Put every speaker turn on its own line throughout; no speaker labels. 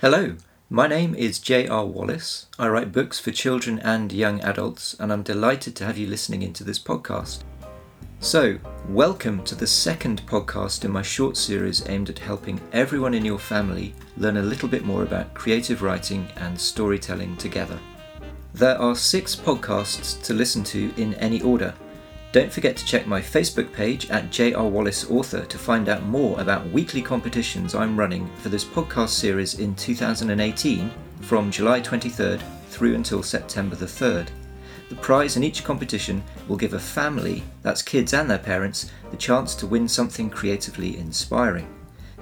Hello, my name is J.R. Wallace. I write books for children and young adults, and I'm delighted to have you listening into this podcast. So, welcome to the second podcast in my short series aimed at helping everyone in your family learn a little bit more about creative writing and storytelling together. There are six podcasts to listen to in any order. Don't forget to check my Facebook page at JR Wallace Author to find out more about weekly competitions I'm running for this podcast series in 2018 from July 23rd through until September the 3rd. The prize in each competition will give a family, that's kids and their parents, the chance to win something creatively inspiring.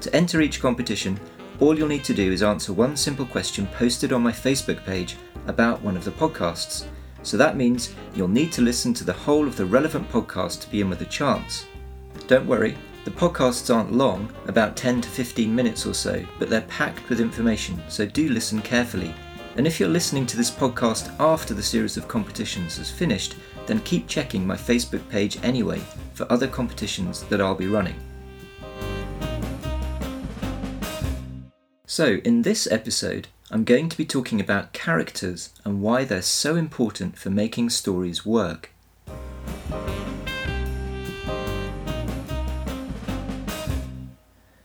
To enter each competition, all you'll need to do is answer one simple question posted on my Facebook page about one of the podcasts so that means you'll need to listen to the whole of the relevant podcast to be in with a chance. Don't worry, the podcasts aren't long, about 10 to 15 minutes or so, but they're packed with information, so do listen carefully. And if you're listening to this podcast after the series of competitions has finished, then keep checking my Facebook page anyway for other competitions that I'll be running. So, in this episode, I'm going to be talking about characters and why they're so important for making stories work.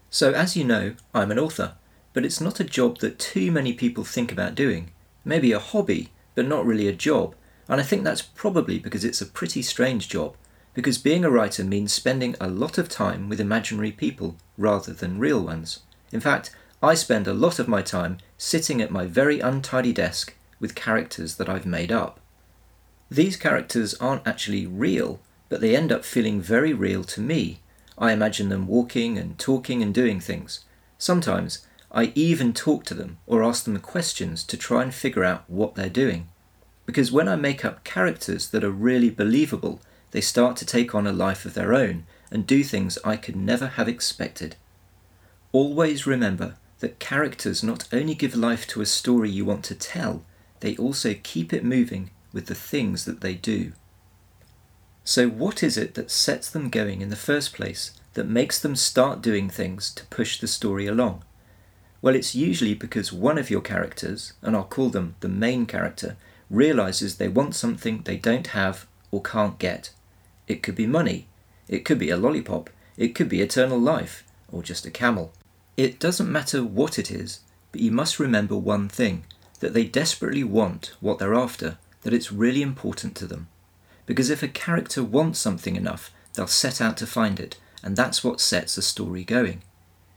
So, as you know, I'm an author, but it's not a job that too many people think about doing. Maybe a hobby, but not really a job, and I think that's probably because it's a pretty strange job, because being a writer means spending a lot of time with imaginary people rather than real ones. In fact, I spend a lot of my time sitting at my very untidy desk with characters that I've made up. These characters aren't actually real, but they end up feeling very real to me. I imagine them walking and talking and doing things. Sometimes I even talk to them or ask them questions to try and figure out what they're doing. Because when I make up characters that are really believable, they start to take on a life of their own and do things I could never have expected. Always remember that characters not only give life to a story you want to tell, they also keep it moving with the things that they do. So, what is it that sets them going in the first place, that makes them start doing things to push the story along? Well, it's usually because one of your characters, and I'll call them the main character, realizes they want something they don't have or can't get. It could be money, it could be a lollipop, it could be eternal life, or just a camel. It doesn't matter what it is, but you must remember one thing that they desperately want what they're after, that it's really important to them. Because if a character wants something enough, they'll set out to find it, and that's what sets a story going.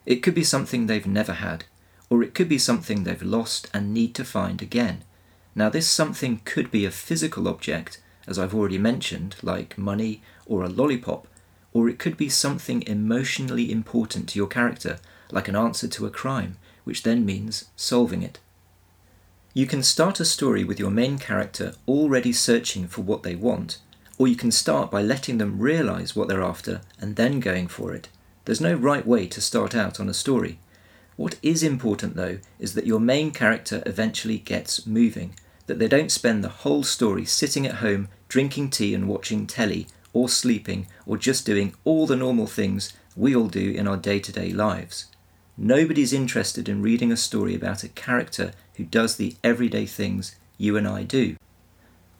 It could be something they've never had, or it could be something they've lost and need to find again. Now, this something could be a physical object, as I've already mentioned, like money or a lollipop, or it could be something emotionally important to your character, like an answer to a crime, which then means solving it. You can start a story with your main character already searching for what they want, or you can start by letting them realize what they're after and then going for it. There's no right way to start out on a story. What is important though is that your main character eventually gets moving, that they don't spend the whole story sitting at home drinking tea and watching telly, or sleeping, or just doing all the normal things we all do in our day to day lives. Nobody's interested in reading a story about a character who does the everyday things you and I do.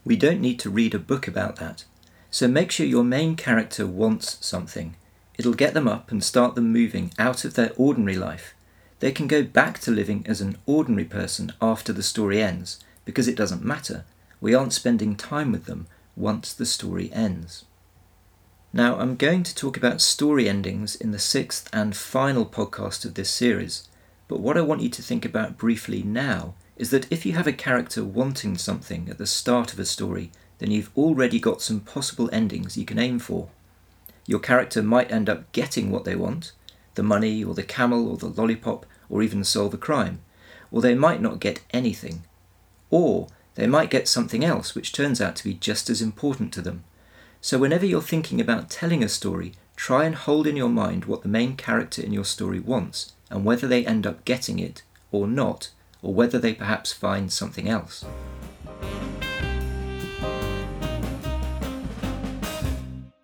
We don't need to read a book about that. So make sure your main character wants something. It'll get them up and start them moving out of their ordinary life. They can go back to living as an ordinary person after the story ends, because it doesn't matter. We aren't spending time with them once the story ends. Now, I'm going to talk about story endings in the sixth and final podcast of this series, but what I want you to think about briefly now is that if you have a character wanting something at the start of a story, then you've already got some possible endings you can aim for. Your character might end up getting what they want the money, or the camel, or the lollipop, or even solve a crime, or they might not get anything. Or they might get something else which turns out to be just as important to them so, whenever you're thinking about telling a story, try and hold in your mind what the main character in your story wants and whether they end up getting it or not, or whether they perhaps find something else.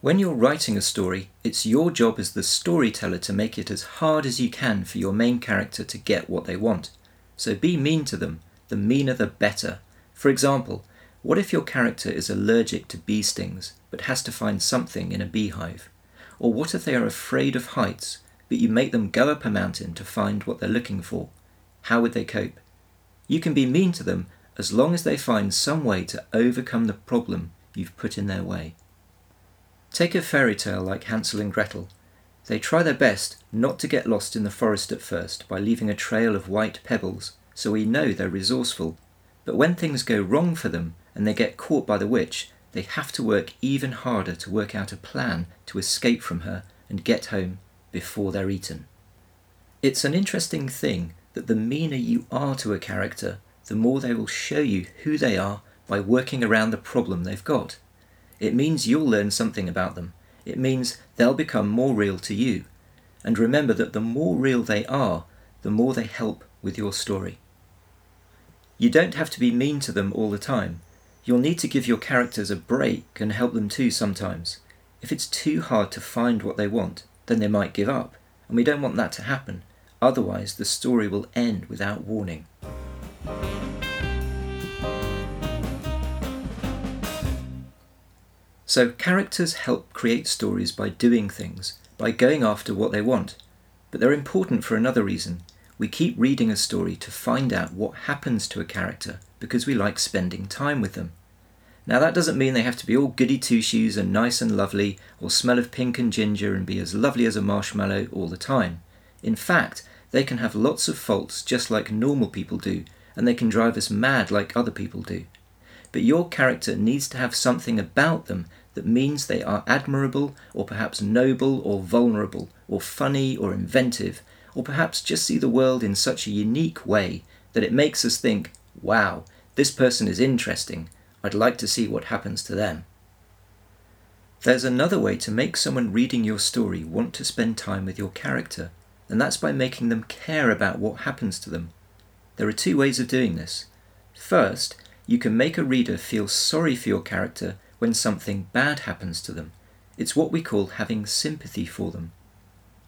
When you're writing a story, it's your job as the storyteller to make it as hard as you can for your main character to get what they want. so be mean to them. The meaner the better. For example, what if your character is allergic to bee stings but has to find something in a beehive? Or what if they are afraid of heights but you make them go up a mountain to find what they're looking for? How would they cope? You can be mean to them as long as they find some way to overcome the problem you've put in their way. Take a fairy tale like Hansel and Gretel. They try their best not to get lost in the forest at first by leaving a trail of white pebbles, so we know they're resourceful. But when things go wrong for them and they get caught by the witch, they have to work even harder to work out a plan to escape from her and get home before they're eaten. It's an interesting thing that the meaner you are to a character, the more they will show you who they are by working around the problem they've got. It means you'll learn something about them. It means they'll become more real to you. And remember that the more real they are, the more they help with your story. You don't have to be mean to them all the time. You'll need to give your characters a break and help them too sometimes. If it's too hard to find what they want, then they might give up, and we don't want that to happen. Otherwise, the story will end without warning. So, characters help create stories by doing things, by going after what they want. But they're important for another reason. We keep reading a story to find out what happens to a character because we like spending time with them. Now, that doesn't mean they have to be all goody two shoes and nice and lovely, or smell of pink and ginger and be as lovely as a marshmallow all the time. In fact, they can have lots of faults just like normal people do, and they can drive us mad like other people do. But your character needs to have something about them that means they are admirable, or perhaps noble, or vulnerable, or funny, or inventive, or perhaps just see the world in such a unique way that it makes us think, wow, this person is interesting. I'd like to see what happens to them. There's another way to make someone reading your story want to spend time with your character and that's by making them care about what happens to them. There are two ways of doing this. First, you can make a reader feel sorry for your character when something bad happens to them. It's what we call having sympathy for them.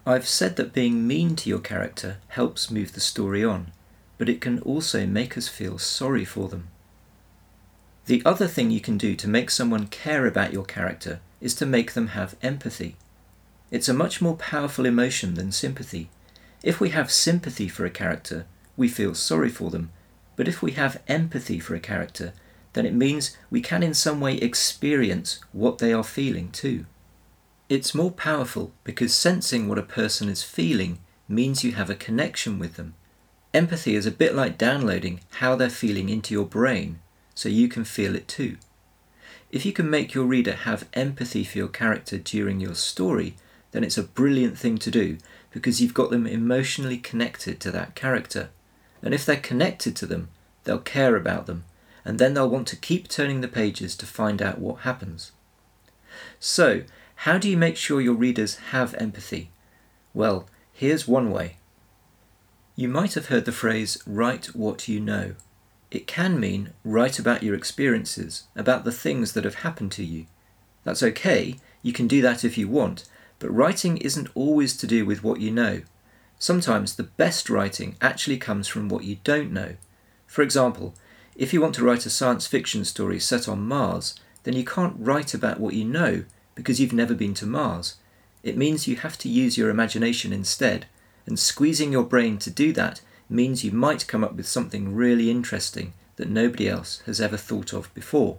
I've said that being mean to your character helps move the story on, but it can also make us feel sorry for them. The other thing you can do to make someone care about your character is to make them have empathy. It's a much more powerful emotion than sympathy. If we have sympathy for a character, we feel sorry for them. But if we have empathy for a character, then it means we can in some way experience what they are feeling too. It's more powerful because sensing what a person is feeling means you have a connection with them. Empathy is a bit like downloading how they're feeling into your brain so you can feel it too. If you can make your reader have empathy for your character during your story, then it's a brilliant thing to do because you've got them emotionally connected to that character. And if they're connected to them, they'll care about them, and then they'll want to keep turning the pages to find out what happens. So, how do you make sure your readers have empathy? Well, here's one way. You might have heard the phrase, write what you know. It can mean write about your experiences, about the things that have happened to you. That's okay, you can do that if you want, but writing isn't always to do with what you know. Sometimes the best writing actually comes from what you don't know. For example, if you want to write a science fiction story set on Mars, then you can't write about what you know because you've never been to Mars. It means you have to use your imagination instead, and squeezing your brain to do that means you might come up with something really interesting that nobody else has ever thought of before.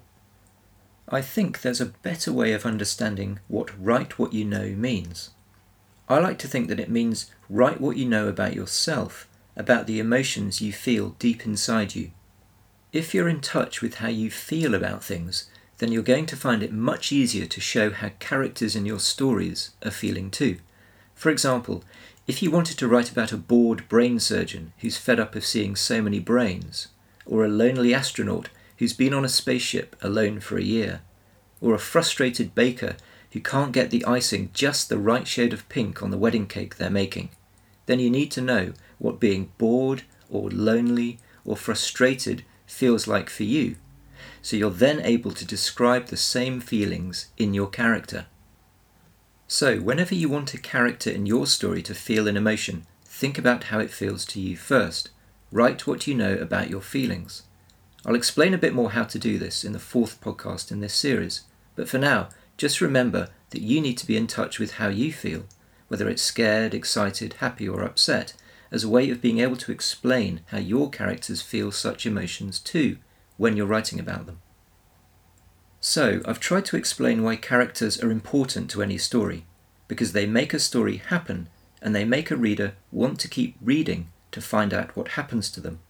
I think there's a better way of understanding what write what you know means. I like to think that it means write what you know about yourself, about the emotions you feel deep inside you. If you're in touch with how you feel about things, then you're going to find it much easier to show how characters in your stories are feeling too. For example, if you wanted to write about a bored brain surgeon who's fed up of seeing so many brains, or a lonely astronaut who's been on a spaceship alone for a year, or a frustrated baker who can't get the icing just the right shade of pink on the wedding cake they're making, then you need to know what being bored or lonely or frustrated feels like for you. So you're then able to describe the same feelings in your character. So, whenever you want a character in your story to feel an emotion, think about how it feels to you first. Write what you know about your feelings. I'll explain a bit more how to do this in the fourth podcast in this series, but for now, just remember that you need to be in touch with how you feel, whether it's scared, excited, happy, or upset, as a way of being able to explain how your characters feel such emotions too when you're writing about them. So, I've tried to explain why characters are important to any story, because they make a story happen and they make a reader want to keep reading to find out what happens to them.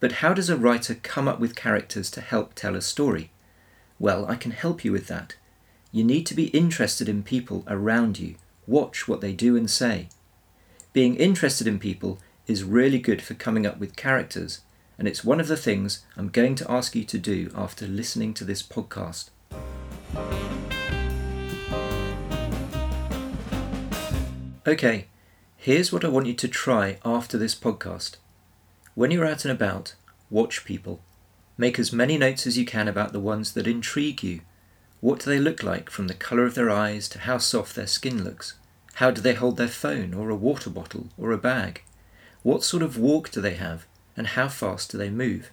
But how does a writer come up with characters to help tell a story? Well, I can help you with that. You need to be interested in people around you, watch what they do and say. Being interested in people is really good for coming up with characters and it's one of the things I'm going to ask you to do after listening to this podcast. Okay, here's what I want you to try after this podcast. When you're out and about, watch people. Make as many notes as you can about the ones that intrigue you. What do they look like from the colour of their eyes to how soft their skin looks? How do they hold their phone or a water bottle or a bag? What sort of walk do they have? And how fast do they move?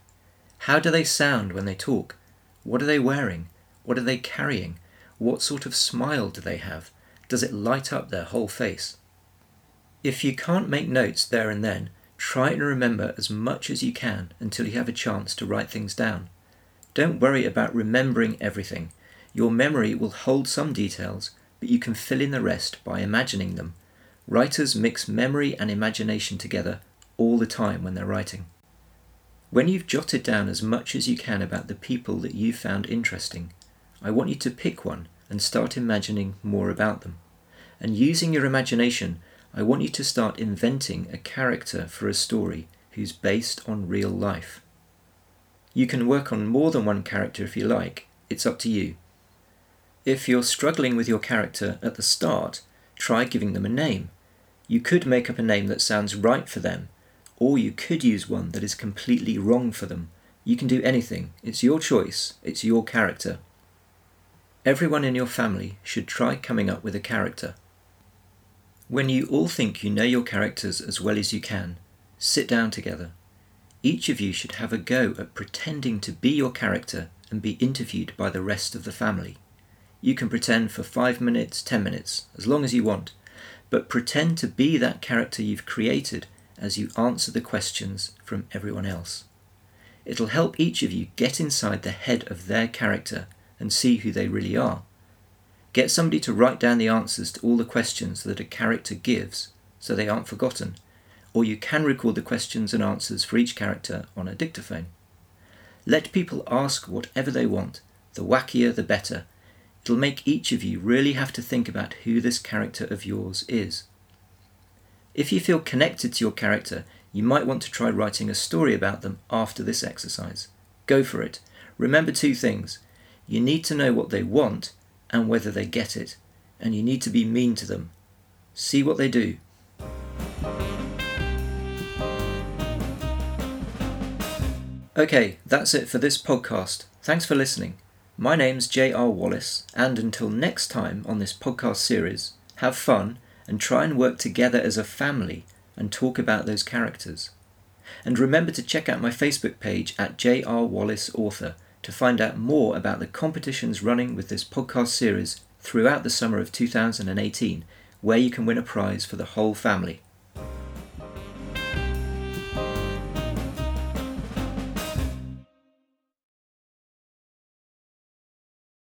How do they sound when they talk? What are they wearing? What are they carrying? What sort of smile do they have? Does it light up their whole face? If you can't make notes there and then, try and remember as much as you can until you have a chance to write things down. Don't worry about remembering everything. Your memory will hold some details, but you can fill in the rest by imagining them. Writers mix memory and imagination together all the time when they're writing. When you've jotted down as much as you can about the people that you found interesting, I want you to pick one and start imagining more about them. And using your imagination, I want you to start inventing a character for a story who's based on real life. You can work on more than one character if you like, it's up to you. If you're struggling with your character at the start, try giving them a name. You could make up a name that sounds right for them or you could use one that is completely wrong for them. You can do anything. It's your choice. It's your character. Everyone in your family should try coming up with a character. When you all think you know your characters as well as you can, sit down together. Each of you should have a go at pretending to be your character and be interviewed by the rest of the family. You can pretend for five minutes, ten minutes, as long as you want, but pretend to be that character you've created as you answer the questions from everyone else. It'll help each of you get inside the head of their character and see who they really are. Get somebody to write down the answers to all the questions that a character gives so they aren't forgotten, or you can record the questions and answers for each character on a dictaphone. Let people ask whatever they want, the wackier the better. It'll make each of you really have to think about who this character of yours is. If you feel connected to your character, you might want to try writing a story about them after this exercise. Go for it. Remember two things. You need to know what they want and whether they get it, and you need to be mean to them. See what they do. Okay, that's it for this podcast. Thanks for listening. My name's J.R. Wallace, and until next time on this podcast series, have fun and try and work together as a family and talk about those characters. And remember to check out my Facebook page at J.R. Wallace Author to find out more about the competitions running with this podcast series throughout the summer of 2018, where you can win a prize for the whole family.